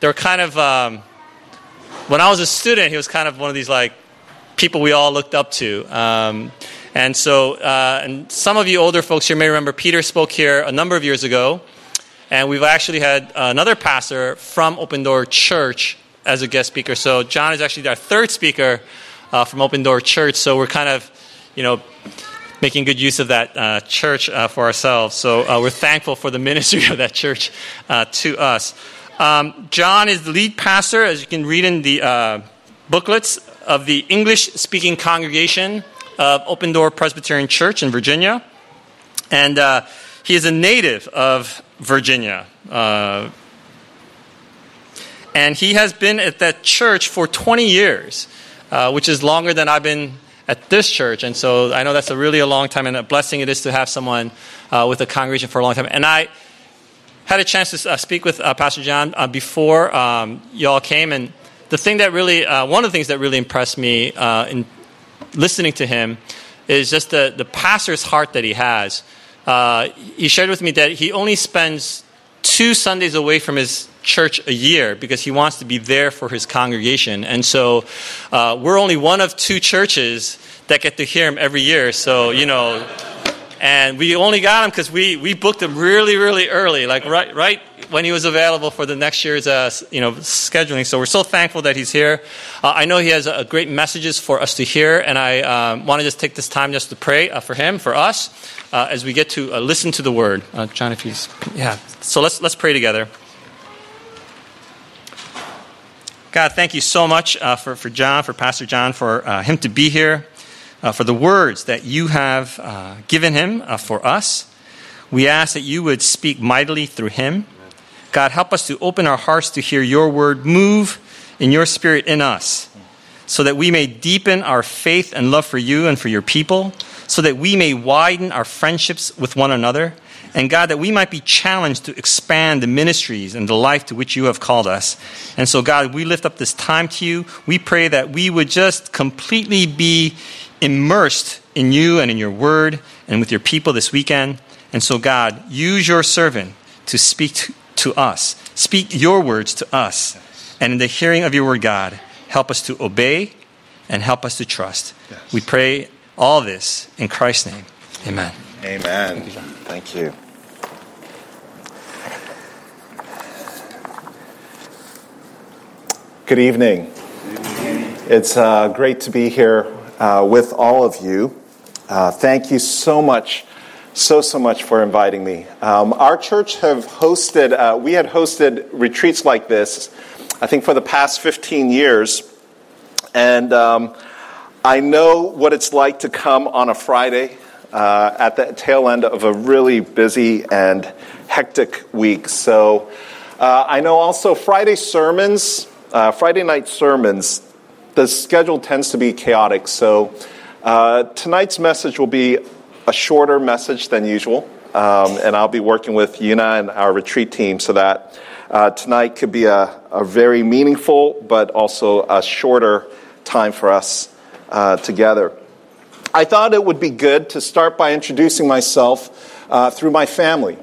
they were kind of, um, when I was a student, he was kind of one of these like people we all looked up to. Um, and so, uh, and some of you older folks here may remember Peter spoke here a number of years ago. And we've actually had another pastor from Open Door Church as a guest speaker. So John is actually our third speaker uh, from Open Door Church. So we're kind of, you know, making good use of that uh, church uh, for ourselves. So uh, we're thankful for the ministry of that church uh, to us. Um, John is the lead pastor, as you can read in the uh, booklets, of the English speaking congregation of Open Door Presbyterian Church in Virginia. And he is a native of Virginia. Uh, and he has been at that church for 20 years, uh, which is longer than I've been at this church. And so I know that's a really a long time and a blessing it is to have someone uh, with a congregation for a long time. And I had a chance to uh, speak with uh, Pastor John uh, before um, y'all came. And the thing that really, one of the things that really impressed me in listening to him is just the, the pastor's heart that he has. Uh, he shared with me that he only spends two Sundays away from his church a year because he wants to be there for his congregation. And so uh, we're only one of two churches that get to hear him every year. So, you know, and we only got him because we, we booked him really, really early, like right, right when he was available for the next year's uh, you know, scheduling. So we're so thankful that he's here. Uh, I know he has uh, great messages for us to hear, and I um, want to just take this time just to pray uh, for him, for us, uh, as we get to uh, listen to the word. John, if he's, yeah. So let's, let's pray together. God, thank you so much for, for John, for Pastor John, for him to be here uh, for the words that you have uh, given him uh, for us. We ask that you would speak mightily through him. God, help us to open our hearts to hear your word move in your spirit in us, so that we may deepen our faith and love for you and for your people, so that we may widen our friendships with one another. And God, that we might be challenged to expand the ministries and the life to which you have called us. And so, God, we lift up this time to you. We pray that we would just completely be immersed in you and in your word and with your people this weekend. And so, God, use your servant to speak to, to us. Speak your words to us. And in the hearing of your word, God, help us to obey and help us to trust. Yes. We pray all this in Christ's name. Amen. Amen. Thank you. Thank you. Good evening. It's uh, great to be here uh, with all of you. Uh, thank you so much, so, so much for inviting me. Um, our church have hosted, uh, we had hosted retreats like this, I think for the past 15 years. And um, I know what it's like to come on a Friday uh, at the tail end of a really busy and hectic week. So uh, I know also Friday sermons, Friday night sermons, the schedule tends to be chaotic. So uh, tonight's message will be a shorter message than usual. Um, and I'll be working with Yuna and our retreat team so that uh, tonight could be a, a, very meaningful but also a shorter time for us uh, together. I thought it would be good to start by introducing myself uh, through my family.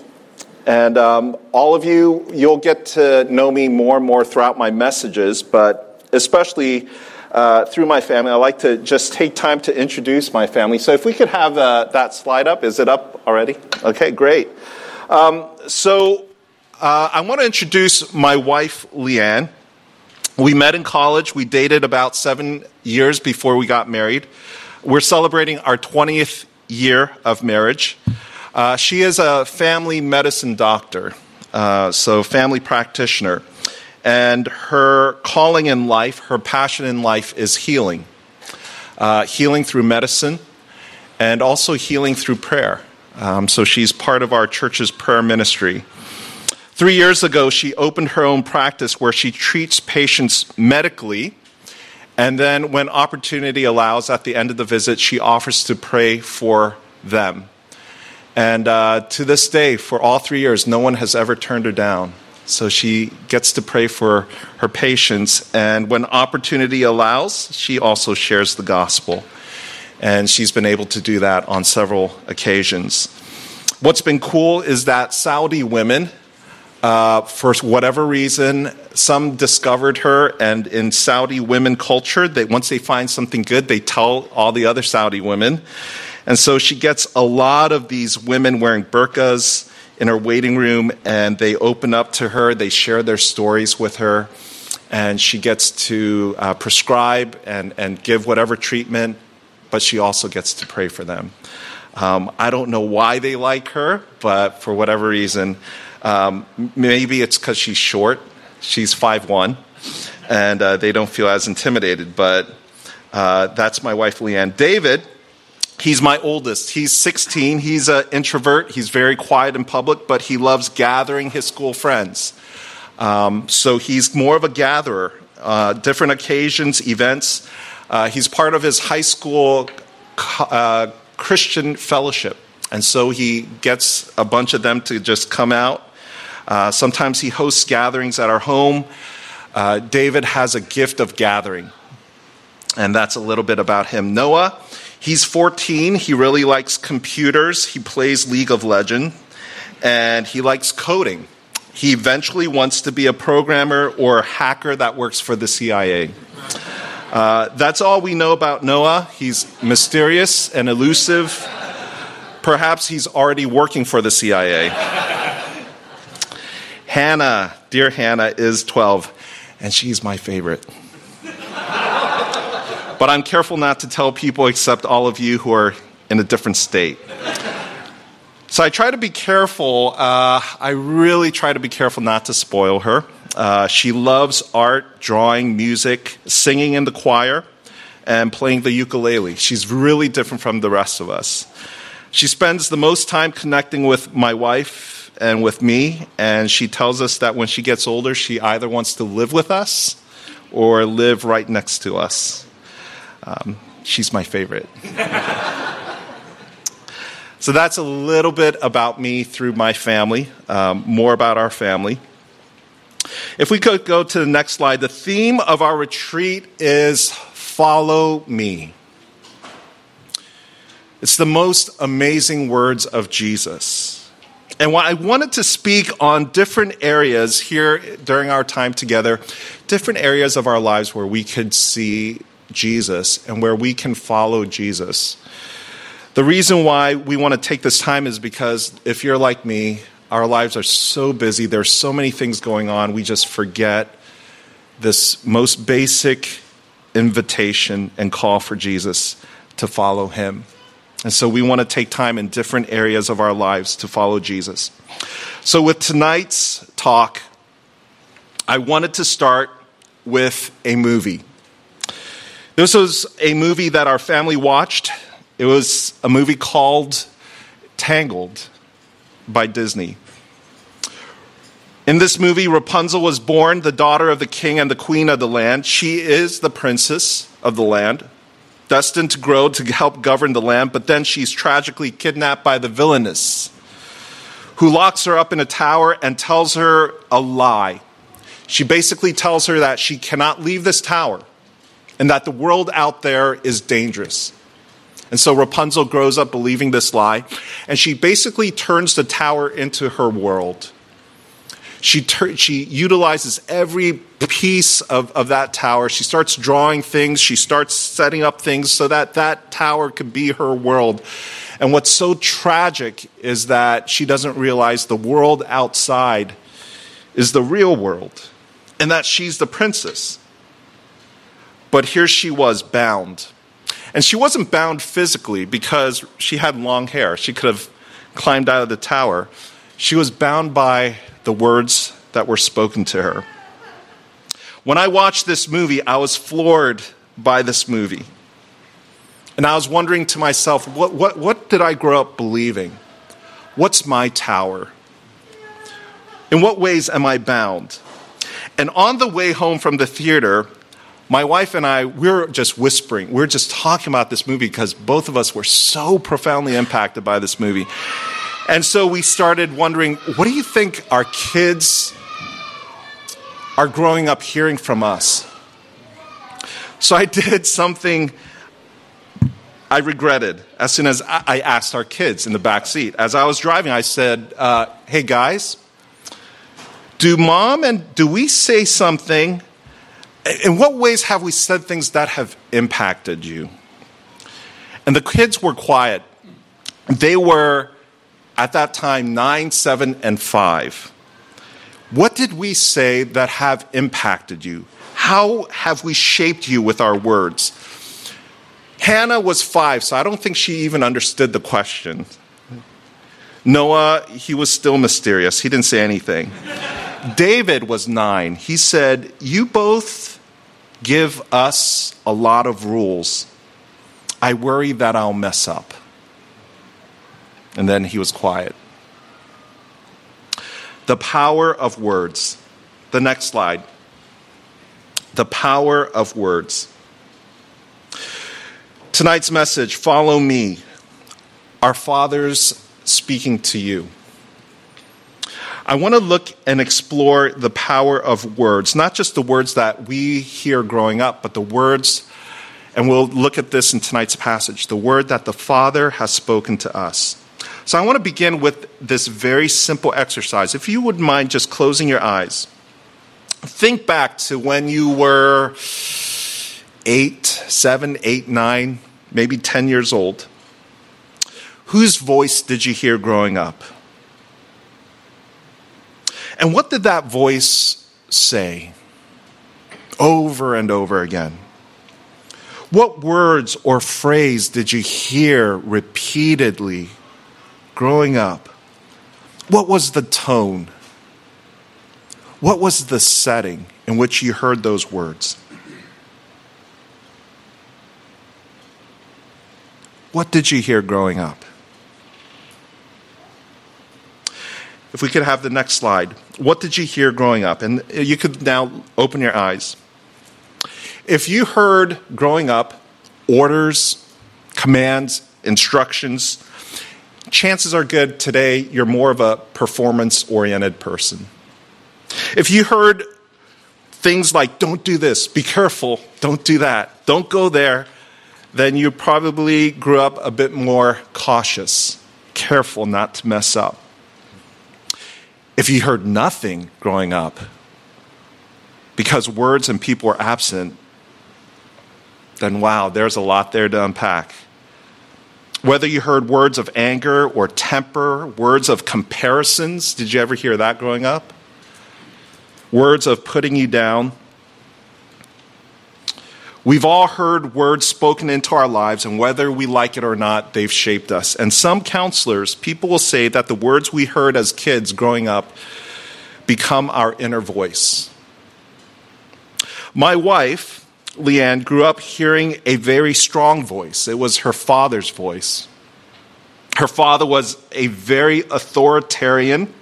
And um, all of you, you'll get to know me more and more throughout my messages, but especially uh, through my family, I like to just take time to introduce my family. So if we could have uh, that slide up, is it up already? Okay, great. Um, so uh, I want to introduce my wife, Leanne. We met in college. We dated about seven years before we got married. We're celebrating our 20th year of marriage. Uh, she is a family medicine doctor, uh, so family practitioner. And her calling in life, her passion in life is healing uh, healing through medicine and also healing through prayer. Um, so she's part of our church's prayer ministry. Three years ago, she opened her own practice where she treats patients medically. And then, when opportunity allows, at the end of the visit, she offers to pray for them. And uh, to this day, for all three years, no one has ever turned her down. So she gets to pray for her patients. And when opportunity allows, she also shares the gospel. And she's been able to do that on several occasions. What's been cool is that Saudi women, uh, for whatever reason, some discovered her, and in Saudi women culture, they, once they find something good, they tell all the other Saudi women. And so she gets a lot of these women wearing burqas in her waiting room, and they open up to her, they share their stories with her, and she gets to uh, prescribe and, and give whatever treatment, but she also gets to pray for them. Um, I don't know why they like her, but for whatever reason, um, maybe it's because she's short. She's 5'1, and uh, they don't feel as intimidated, but uh, that's my wife, Leanne. David, he's my oldest. He's 16. He's an introvert. He's very quiet in public, but he loves gathering his school friends. Um, so he's more of a gatherer, uh, different occasions, events. Uh, he's part of his high school uh, Christian fellowship. And so he gets a bunch of them to just come out. Uh, sometimes he hosts gatherings at our home. Uh, David has a gift of gathering. And that's a little bit about him. Noah, he's 14. He really likes computers. He plays League of Legends. And he likes coding. He eventually wants to be a programmer or a hacker that works for the CIA. Uh, that's all we know about Noah. He's mysterious and elusive. Perhaps he's already working for the CIA. Hannah, dear Hannah, is 12, and she's my favorite. But I'm careful not to tell people except all of you who are in a different state. So I try to be careful. Uh, I really try to be careful not to spoil her. Uh, she loves art, drawing, music, singing in the choir, and playing the ukulele. She's really different from the rest of us. She spends the most time connecting with my wife and with me, and she tells us that when she gets older, she either wants to live with us or live right next to us. Um, she's my favorite. so that's a little bit about me through my family, um, more about our family. If we could go to the next slide, the theme of our retreat is follow me. It's the most amazing words of Jesus. And I wanted to speak on different areas here during our time together, different areas of our lives where we could see Jesus and where we can follow Jesus. The reason why we want to take this time is because if you're like me, our lives are so busy, there's so many things going on, we just forget this most basic invitation and call for Jesus to follow him. And so we want to take time in different areas of our lives to follow Jesus. So, with tonight's talk, I wanted to start with a movie. This was a movie that our family watched. It was a movie called Tangled by Disney. In this movie, Rapunzel was born the daughter of the king and the queen of the land. She is the princess of the land destined to grow to help govern the land, but then she's tragically kidnapped by the villainess, who locks her up in a tower and tells her a lie. She basically tells her that she cannot leave this tower and that the world out there is dangerous. And so Rapunzel grows up believing this lie, and she basically turns the tower into her world. She, ter- she utilizes every piece of, of that tower. She starts drawing things. She starts setting up things so that that tower could be her world. And what's so tragic is that she doesn't realize the world outside is the real world and that she's the princess. But here she was bound. And she wasn't bound physically because she had long hair. She could have climbed out of the tower. She was bound by the words that were spoken to her. When I watched this movie, I was floored by this movie. And I was wondering to myself, what, what, what did I grow up believing? What's my tower? In what ways am I bound? And on the way home from the theater, my wife and I, we are just whispering. We are just talking about this movie because both of us were so profoundly impacted by this movie. And so we started wondering what do you think our kids are growing up hearing from us? So I did something I regretted as soon as I asked our kids in the back seat. As I was driving, I said, uh, Hey guys, Do mom and do we say something? In what ways have we said things that have impacted you? And the kids were quiet. They were, at that time, nine, seven, and five. What did we say that have impacted you? How have we shaped you with our words? Hannah was five, so I don't think she even understood the question. Noah, he was still mysterious. He didn't say anything. David was nine. He said, You both give us a lot of rules. I worry that I'll mess up. And then he was quiet. The power of words. The next slide. The power of words. Tonight's message follow me. Our Father's speaking to you. I want to look and explore the power of words, not just the words that we hear growing up, but the words, and we'll look at this in tonight's passage, the word that the Father has spoken to us. So I want to begin with this very simple exercise. If you wouldn't mind just closing your eyes, think back to when you were eight, seven, eight, nine, maybe 10 years old. Whose voice did you hear growing up? And what did that voice say over and over again? What words or phrase did you hear repeatedly growing up? What was the tone? What was the setting in which you heard those words? What did you hear growing up? If we could have the next slide. What did you hear growing up? And you could now open your eyes. If you heard growing up orders, commands, instructions, chances are good today you're more of a performance oriented person. If you heard things like, don't do this, be careful, don't do that, don't go there, then you probably grew up a bit more cautious, careful not to mess up. If you heard nothing growing up, because words and people are absent, then wow, there's a lot there to unpack. Whether you heard words of anger or temper, words of comparisons, did you ever hear that growing up? Words of putting you down. We've all heard words spoken into our lives, and whether we like it or not, they've shaped us. And some counselors, people will say that the words we heard as kids growing up become our inner voice. My wife, Leanne, grew up hearing a very strong voice. It was her father's voice. Her father was a very authoritarian,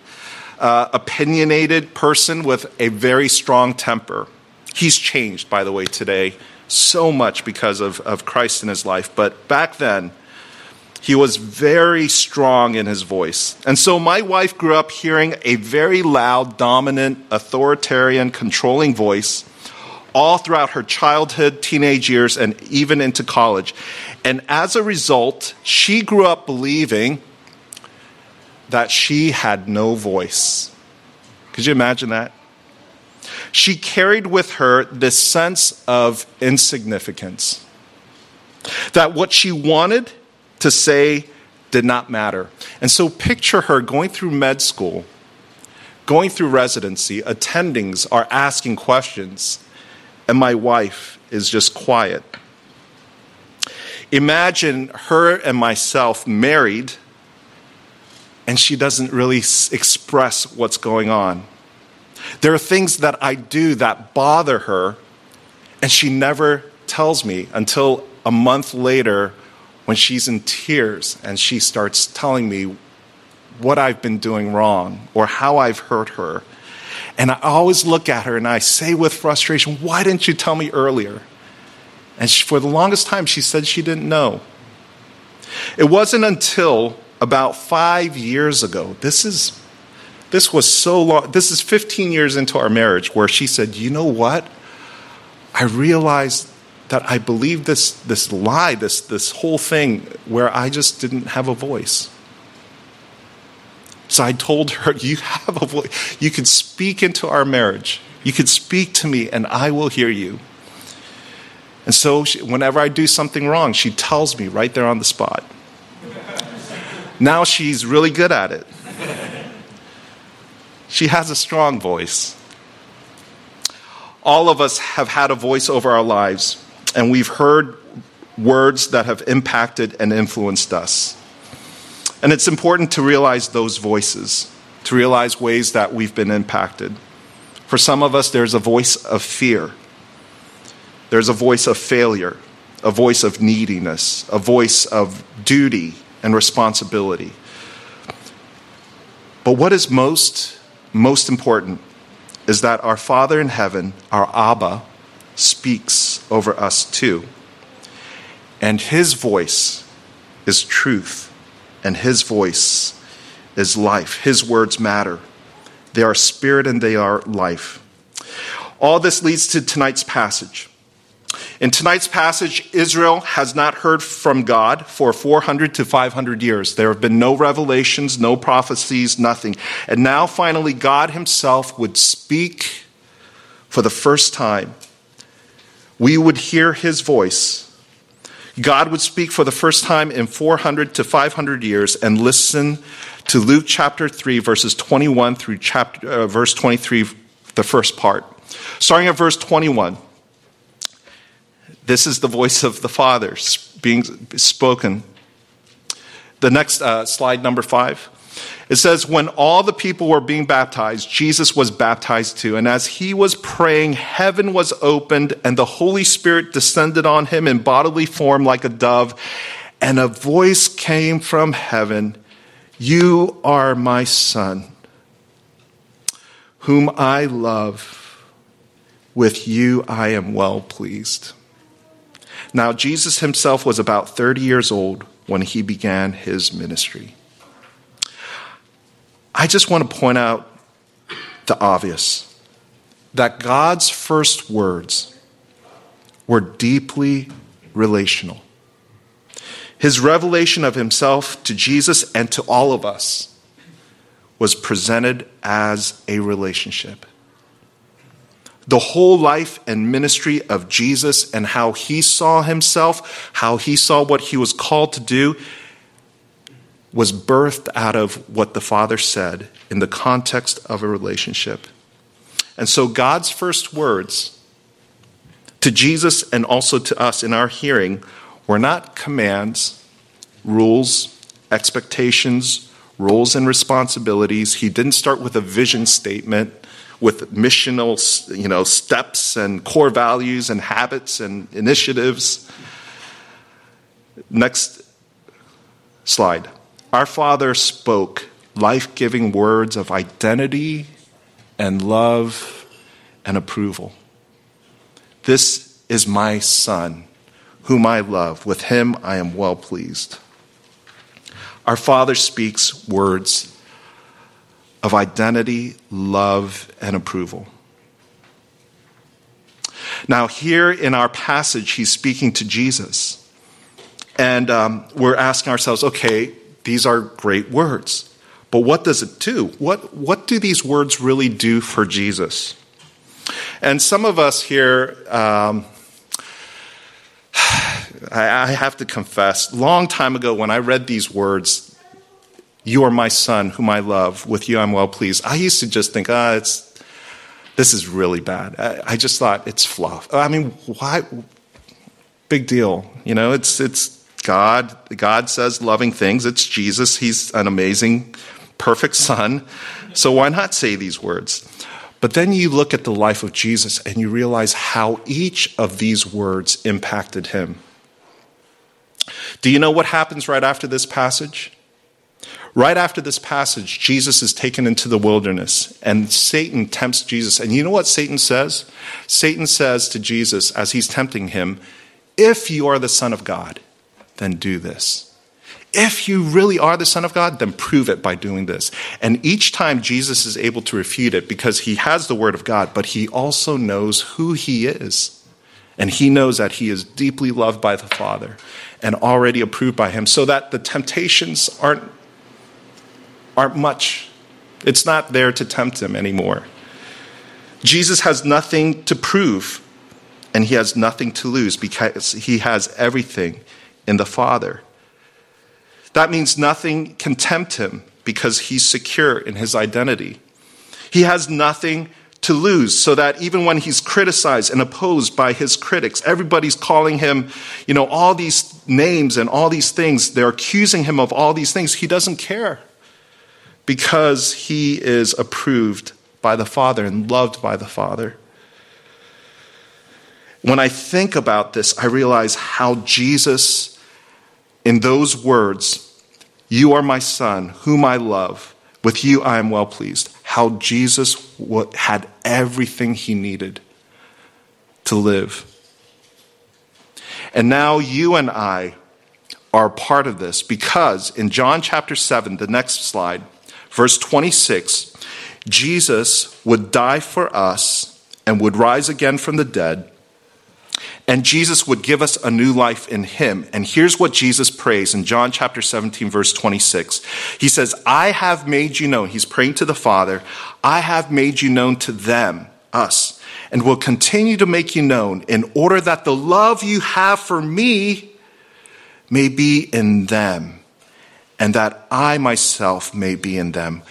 uh, opinionated person with a very strong temper. He's changed, by the way, today so much because of, of Christ in his life. But back then, he was very strong in his voice. And so my wife grew up hearing a very loud, dominant, authoritarian, controlling voice all throughout her childhood, teenage years, and even into college. And as a result, she grew up believing that she had no voice. Could you imagine that? She carried with her this sense of insignificance. That what she wanted to say did not matter. And so picture her going through med school, going through residency, attendings are asking questions, and my wife is just quiet. Imagine her and myself married, and she doesn't really express what's going on. There are things that I do that bother her, and she never tells me until a month later when she's in tears and she starts telling me what I've been doing wrong or how I've hurt her. And I always look at her and I say with frustration, Why didn't you tell me earlier? And she, for the longest time, she said she didn't know. It wasn't until about five years ago, this is this was so long, this is 15 years into our marriage, where she said, You know what? I realized that I believed this, this lie, this, this whole thing, where I just didn't have a voice. So I told her, You have a voice. You can speak into our marriage. You can speak to me, and I will hear you. And so, she, whenever I do something wrong, she tells me right there on the spot. Now she's really good at it. She has a strong voice. All of us have had a voice over our lives, and we've heard words that have impacted and influenced us. And it's important to realize those voices, to realize ways that we've been impacted. For some of us, there's a voice of fear, there's a voice of failure, a voice of neediness, a voice of duty and responsibility. But what is most, most important is that our Father in heaven, our Abba, speaks over us too. And his voice is truth, and his voice is life. His words matter. They are spirit and they are life. All this leads to tonight's passage. In tonight's passage, Israel has not heard from God for 400 to 500 years. There have been no revelations, no prophecies, nothing. And now, finally, God Himself would speak for the first time. We would hear His voice. God would speak for the first time in 400 to 500 years and listen to Luke chapter 3, verses 21 through chapter, uh, verse 23, the first part. Starting at verse 21. This is the voice of the Father being spoken. The next uh, slide, number five. It says, When all the people were being baptized, Jesus was baptized too. And as he was praying, heaven was opened, and the Holy Spirit descended on him in bodily form like a dove. And a voice came from heaven You are my Son, whom I love. With you I am well pleased. Now, Jesus himself was about 30 years old when he began his ministry. I just want to point out the obvious that God's first words were deeply relational. His revelation of himself to Jesus and to all of us was presented as a relationship the whole life and ministry of Jesus and how he saw himself, how he saw what he was called to do, was birthed out of what the Father said in the context of a relationship. And so God's first words to Jesus and also to us in our hearing were not commands, rules, expectations, roles, and responsibilities. He didn't start with a vision statement with missional you know, steps and core values and habits and initiatives. Next slide. Our Father spoke life giving words of identity and love and approval. This is my Son, whom I love. With him I am well pleased. Our Father speaks words of identity, love, and approval. Now, here in our passage, he's speaking to Jesus. And um, we're asking ourselves, okay, these are great words. But what does it do? What, what do these words really do for Jesus? And some of us here, um, I, I have to confess, long time ago when I read these words, you are my son, whom I love. With you I'm well pleased. I used to just think, ah, it's, this is really bad. I, I just thought it's fluff. I mean, why? Big deal. You know, it's, it's God. God says loving things. It's Jesus. He's an amazing, perfect son. So why not say these words? But then you look at the life of Jesus and you realize how each of these words impacted him. Do you know what happens right after this passage? Right after this passage, Jesus is taken into the wilderness and Satan tempts Jesus. And you know what Satan says? Satan says to Jesus as he's tempting him, If you are the Son of God, then do this. If you really are the Son of God, then prove it by doing this. And each time Jesus is able to refute it because he has the Word of God, but he also knows who he is. And he knows that he is deeply loved by the Father and already approved by him, so that the temptations aren't aren't much. It's not there to tempt him anymore. Jesus has nothing to prove, and he has nothing to lose because he has everything in the Father. That means nothing can tempt him because he's secure in his identity. He has nothing to lose, so that even when he's criticized and opposed by his critics, everybody's calling him, you know, all these names and all these things. They're accusing him of all these things. He doesn't care because he is approved by the Father and loved by the Father. When I think about this, I realize how Jesus, in those words, You are my Son, whom I love, with you I am well pleased how Jesus had everything he needed to live. And now you and I are part of this because in John chapter 7, the next slide, verse 26, Jesus would die for us and would rise again from the dead and Jesus would give us a new life in him. And here's what Jesus prays in John chapter 17, verse 26. He says, I have made you known. He's praying to the Father. I have made you known to them, us, and will continue to make you known in order that the love you have for me may be in them and that I myself may be in them.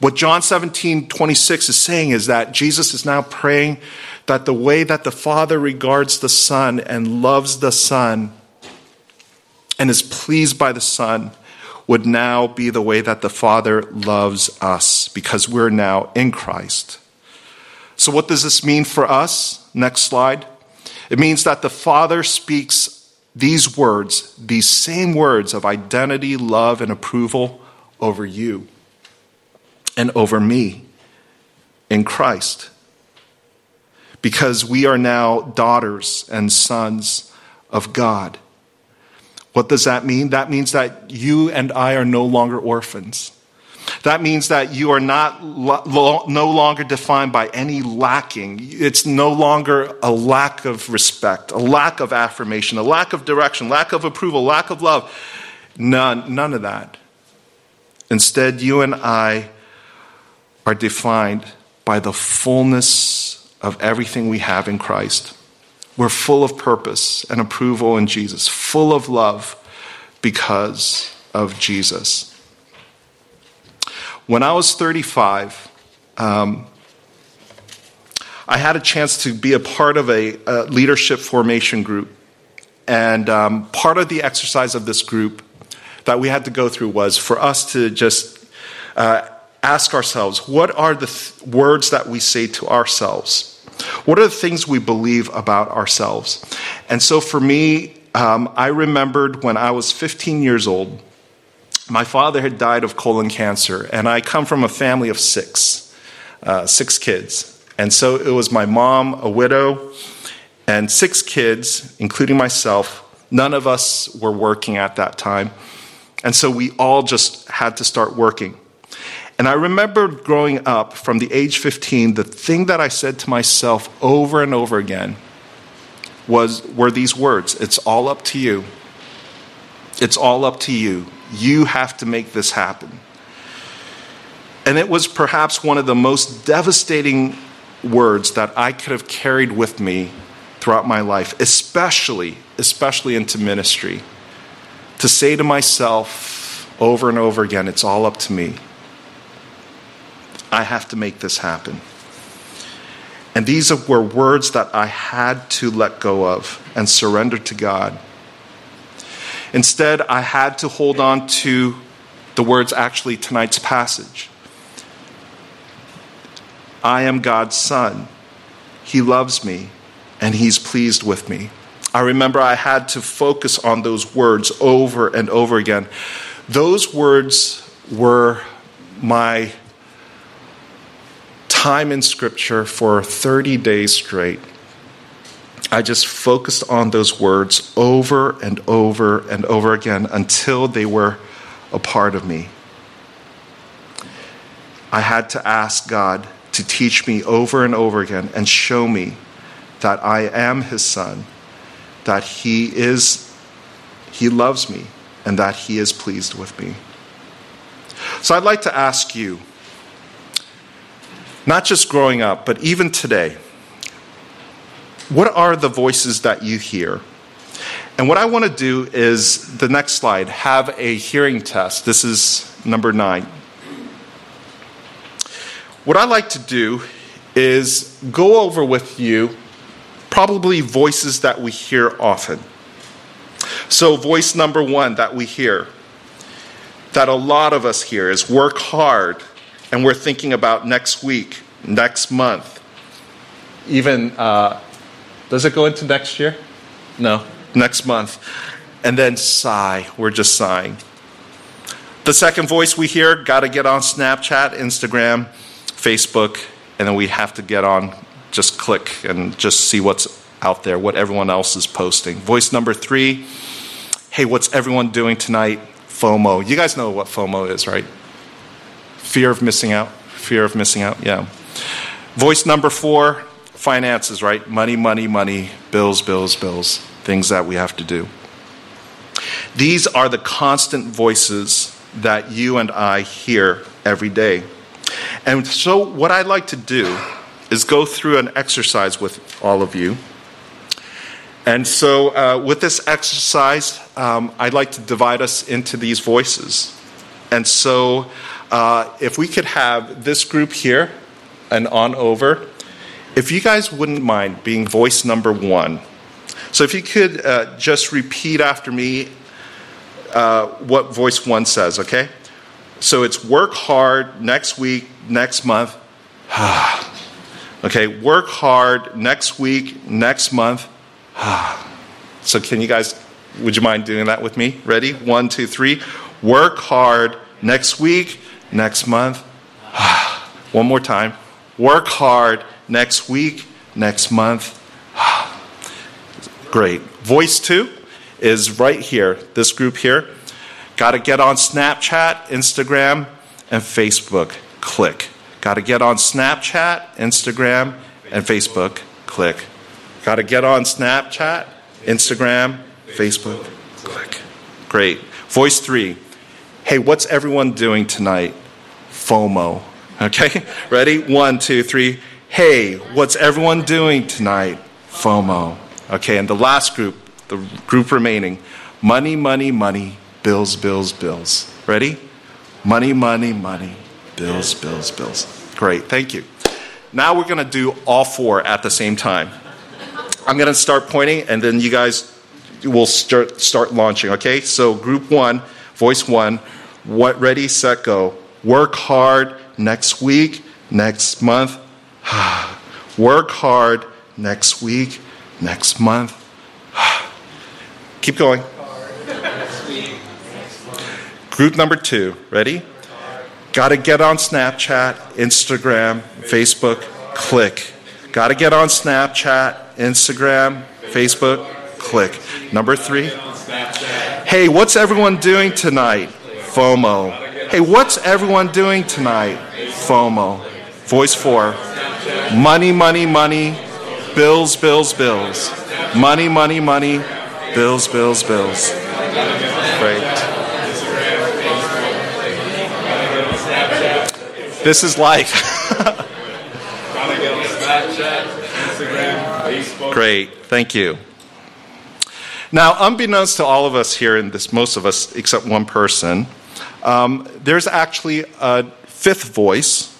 What John 17, 26 is saying is that Jesus is now praying that the way that the Father regards the Son and loves the Son and is pleased by the Son would now be the way that the Father loves us because we're now in Christ. So, what does this mean for us? Next slide. It means that the Father speaks these words, these same words of identity, love, and approval over you and over me in Christ because we are now daughters and sons of God. What does that mean? That means that you and I are no longer orphans. That means that you are not lo- no longer defined by any lacking. It's no longer a lack of respect, a lack of affirmation, a lack of direction, lack of approval, lack of love. None, none of that. Instead, you and I are defined by the fullness of everything we have in Christ. We're full of purpose and approval in Jesus, full of love because of Jesus. When I was 35, um, I had a chance to be a part of a, a leadership formation group. And um, part of the exercise of this group that we had to go through was for us to just uh, ask ourselves what are the th- words that we say to ourselves? What are the things we believe about ourselves? And so for me, um, I remembered when I was 15 years old, my father had died of colon cancer, and I come from a family of six, uh, six kids. And so it was my mom, a widow, and six kids, including myself. None of us were working at that time. And so we all just had to start working. And I remember growing up from the age 15, the thing that I said to myself over and over again was were these words, it's all up to you. It's all up to you. You have to make this happen. And it was perhaps one of the most devastating words that I could have carried with me throughout my life, especially especially into ministry. To say to myself over and over again, it's all up to me. I have to make this happen. And these were words that I had to let go of and surrender to God. Instead, I had to hold on to the words actually tonight's passage. I am God's son. He loves me and he's pleased with me. I remember I had to focus on those words over and over again. Those words were my time in Scripture for 30 days straight. I just focused on those words over and over and over again until they were a part of me. I had to ask God to teach me over and over again and show me that I am his son, that he is he loves me and that he is pleased with me. So I'd like to ask you, not just growing up, but even today, what are the voices that you hear? And what I want to do is the next slide have a hearing test. This is number nine. What I like to do is go over with you probably voices that we hear often. So, voice number one that we hear, that a lot of us hear, is work hard, and we're thinking about next week, next month, even, uh, does it go into next year? No, next month. And then sigh, we're just sighing. The second voice we hear, got to get on Snapchat, Instagram, Facebook, and then we have to get on, just click and just see what's out there, what everyone else is posting. Voice number three, hey, what's everyone doing tonight? FOMO. You guys know what FOMO is, right? Fear of missing out. Fear of missing out, yeah. Voice number four, finances, right? Money, money, money, bills, bills, bills, things that we have to do. These are the constant voices that you and I hear every day. And so, what I'd like to do is go through an exercise with all of you. And so, uh, with this exercise, um, I'd like to divide us into these voices. And so, uh, if we could have this group here and on over, if you guys wouldn't mind being voice number one. So, if you could uh, just repeat after me uh, what voice one says, okay? So it's work hard next week, next month. okay, work hard next week, next month. so can you guys, would you mind doing that with me? Ready? One, two, three. Work hard next week, next month. One more time. Work hard next week, next month. Great. Voice two is right here, this group here. Got to get on Snapchat, Instagram, and Facebook. Click. Got to get on Snapchat, Instagram, and Facebook. Click. Got to get on Snapchat, Instagram, Facebook. Click. Great. Voice three. Hey, what's everyone doing tonight? FOMO. Okay? Ready? One, two, three. Hey, what's everyone doing tonight? FOMO. Okay, and the last group, the group remaining money, money, money, bills, bills, bills. Ready? Money, money, money, bills, bills, bills. Great, thank you. Now we're to do all four at the same time. I'm to start pointing, and then you guys will start, start launching, okay? So, group one, voice one, what, ready, set, go. Work hard next week, next month. Work hard next week, next month. Keep going. Group number two, ready? Got to get on Snapchat, Instagram, Facebook, click. Got to get on Snapchat, Instagram, Facebook, click. Number three, hey, what's everyone doing tonight? FOMO. Hey, what's everyone doing tonight? FOMO. Voice four, money, money, money, bills, bills, bills. Money, money, money, bills, bills, bills. Great. This is life. Great, thank you. Now, unbeknownst to all of us here, and this most of us except one person, um, there's actually a fifth voice,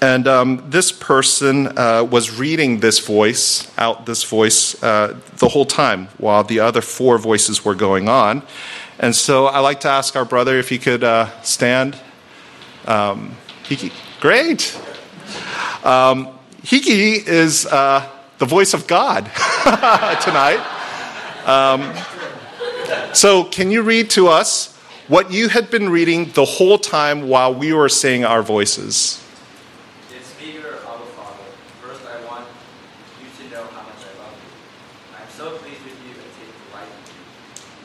and um, this person uh, was reading this voice out this voice uh, the whole time while the other four voices were going on. And so I like to ask our brother if he could uh, stand. Um, Hiki, great. Um, Hiki is uh, the voice of God tonight. Um, so, can you read to us what you had been reading the whole time while we were saying our voices? It's Peter, Abba Father. First, I want you to know how much I love you. I am so pleased with you and take delight in you.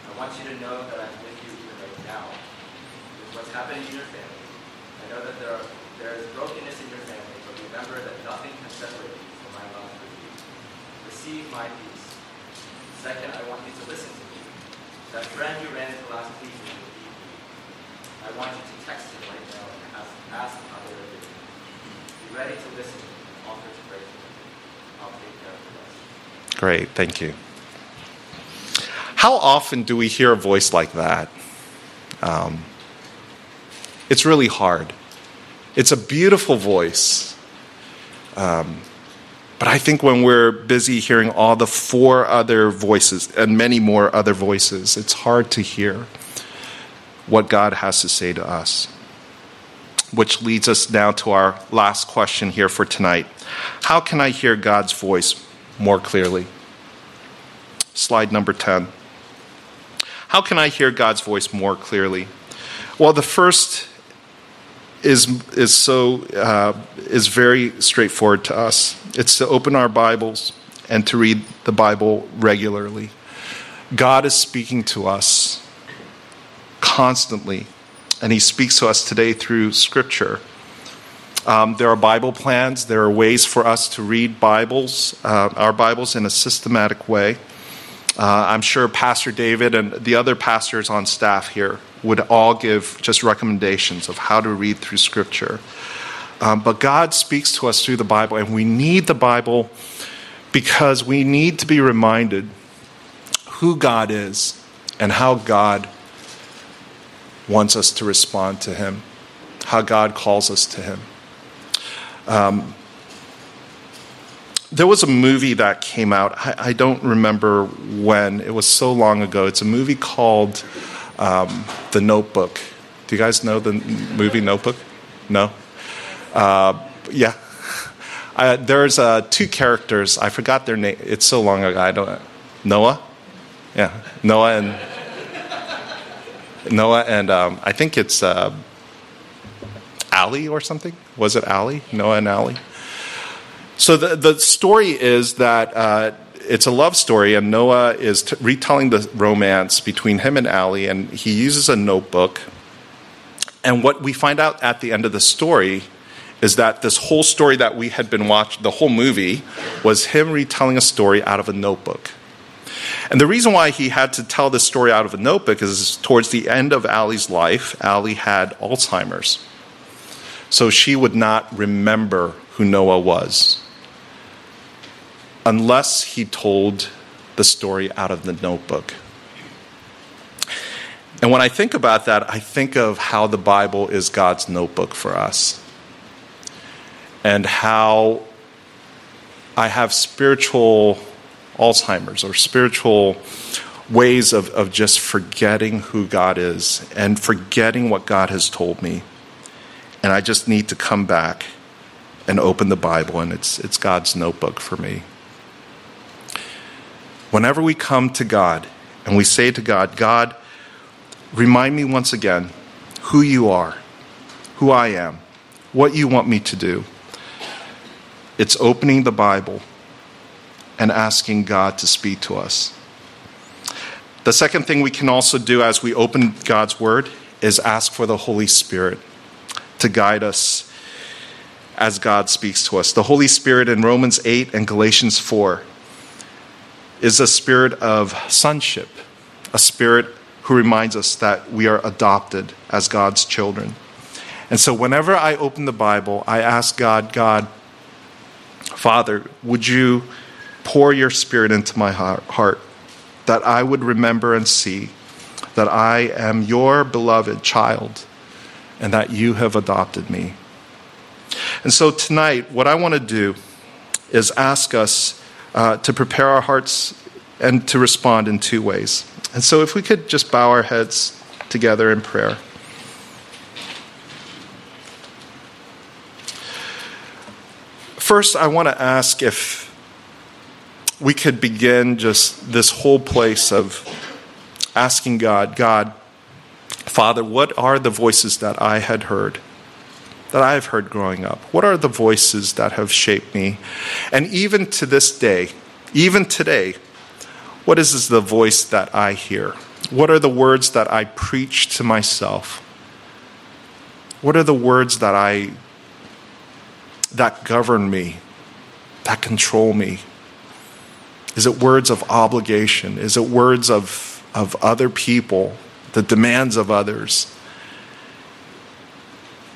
I want you to know that I'm with you even right now. With what's happening in your family, I know that there, are, there is brokenness in your family, but remember that nothing can separate you from my love for you. Receive my peace. Second, I want you to listen to me. That friend you ran into last week will you. I want you to text him right now and ask, ask how they're doing. Be ready to listen and offer to pray for them. I'll take care of the rest. Great, thank you. How often do we hear a voice like that? Um, it's really hard. It's a beautiful voice. Um, but I think when we're busy hearing all the four other voices and many more other voices, it's hard to hear what God has to say to us. Which leads us now to our last question here for tonight How can I hear God's voice more clearly? Slide number 10. How can I hear God's voice more clearly? Well, the first is, is so uh, is very straightforward to us. It's to open our Bibles and to read the Bible regularly. God is speaking to us constantly, and He speaks to us today through Scripture. Um, there are Bible plans. There are ways for us to read Bibles, uh, our Bibles, in a systematic way. Uh, I'm sure Pastor David and the other pastors on staff here would all give just recommendations of how to read through Scripture. Um, but God speaks to us through the Bible, and we need the Bible because we need to be reminded who God is and how God wants us to respond to Him, how God calls us to Him. Um, there was a movie that came out. I, I, don't remember when. It was so long ago. It's a movie called um, The Notebook. Do you guys know the movie Notebook? No? Uh, yeah. Uh, there's uh, two characters. I forgot their name. It's so long ago. I don't. Noah? Yeah. Noah and. Noah and um, I think it's Allie or something. Was it Allie? Noah and Allie? So the, the story is that uh, it's a love story, and Noah is t- retelling the romance between him and Allie, and he uses a notebook. And what we find out at the end of the story is that this whole story that we had been watching, the whole movie, was him retelling a story out of a notebook. And the reason why he had to tell this story out of a notebook is towards the end of Allie's life, Allie had Alzheimer's. So she would not remember who Noah was unless he told the story out of the notebook. And when I think about that, I think of how the Bible is God's notebook for us. And how I have spiritual Alzheimer's or spiritual ways of, of just forgetting who God is and forgetting what God has told me. And I just need to come back and open the Bible, and it's, it's God's notebook for me. Whenever we come to God and we say to God, God, remind me once again who you are, who I am, what you want me to do, it's opening the Bible and asking God to speak to us. The second thing we can also do as we open God's Word is ask for the Holy Spirit to guide us as God speaks to us. The Holy Spirit in Romans 8 and Galatians 4 is a spirit of sonship, a spirit who reminds us that we are adopted as God's children. And so whenever I open the Bible, I ask God, God, Father, would you pour your spirit into my heart that I would remember and see that I am your beloved child and that you have adopted me. And so tonight, what I want to do is ask us uh, to prepare our hearts and to respond in two ways. And so, if we could just bow our heads together in prayer. First, I want to ask if we could begin just this whole place of asking God, God, Father, what are the voices that I had heard? that I have heard growing up? What are the voices that have shaped me? And even to this day, even today, what is the voice that I hear? What are the words that I preach to myself? What are the words that I that govern me, that control me? Is it words of obligation? Is it words of, of other people, the demands of others?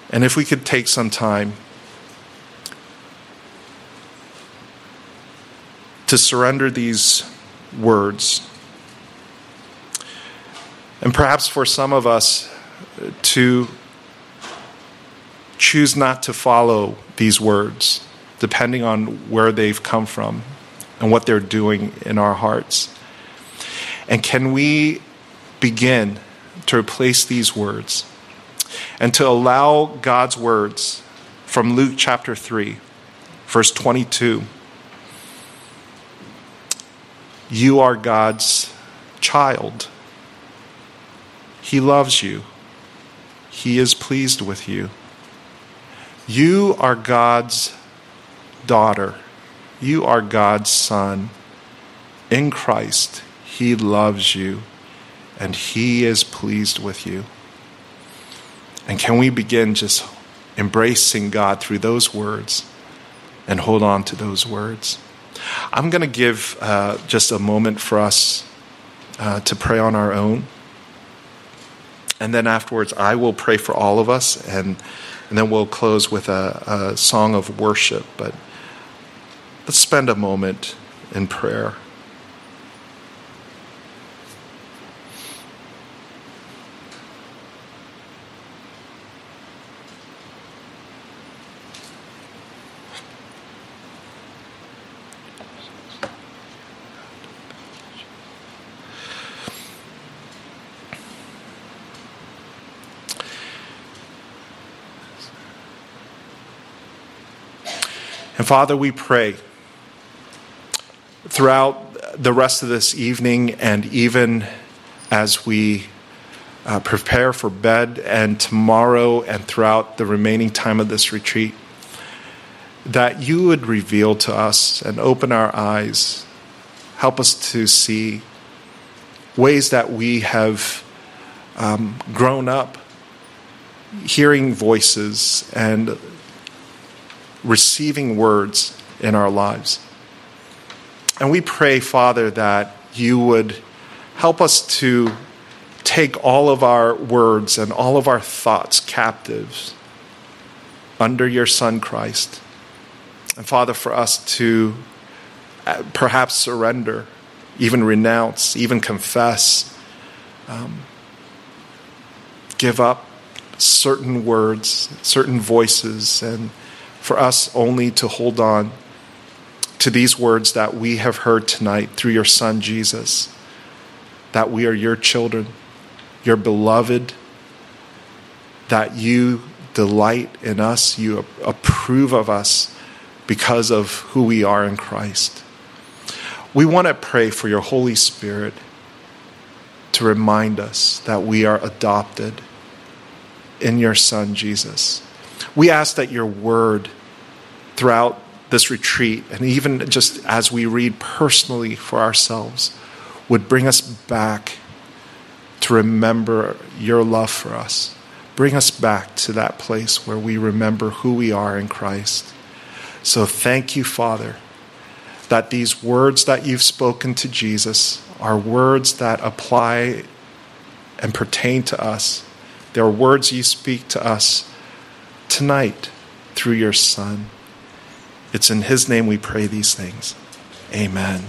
And if we could take some time to surrender these words, and perhaps for some of us uh, to choose not to follow these words, depending on where they've come from and what they're doing in our hearts. And can we begin to replace these words and to allow God's words from Luke chapter 3, verse 22? You are God's child. He loves you. He is pleased with you. You are God's daughter. You are God's son. In Christ, He loves you and He is pleased with you. And can we begin just embracing God through those words and hold on to those words? I'm going to give uh, just a moment for us uh, to pray on our own. And then afterwards, I will pray for all of us, and, and then we'll close with a, a song of worship. But let's spend a moment in prayer. And Father, we pray throughout the rest of this evening and even as we uh, prepare for bed and tomorrow and throughout the remaining time of this retreat, that you would reveal to us and open our eyes, help us to see ways that we have um, grown up hearing voices and receiving words in our lives. And we pray, Father, that you would help us to take all of our words and all of our thoughts captives under your Son Christ. And Father, for us to uh, perhaps surrender, even renounce, even confess, um, give up certain words, certain voices, and for us only to hold on to these words that we have heard tonight through your Son, Jesus, that we are your children, your beloved, that you delight in us, you approve of us because of who we are in Christ. We want to pray for your Holy Spirit to remind us that we are adopted in your Son, Jesus. We ask that your word throughout this retreat, and even just as we read personally for ourselves, would bring us back to remember your love for us. Bring us back to that place where we remember who we are in Christ. So thank you, Father, that these words that you've spoken to Jesus are words that apply and pertain to us. They're words you speak to us tonight through your Son. It's in His name we pray these things. Amen.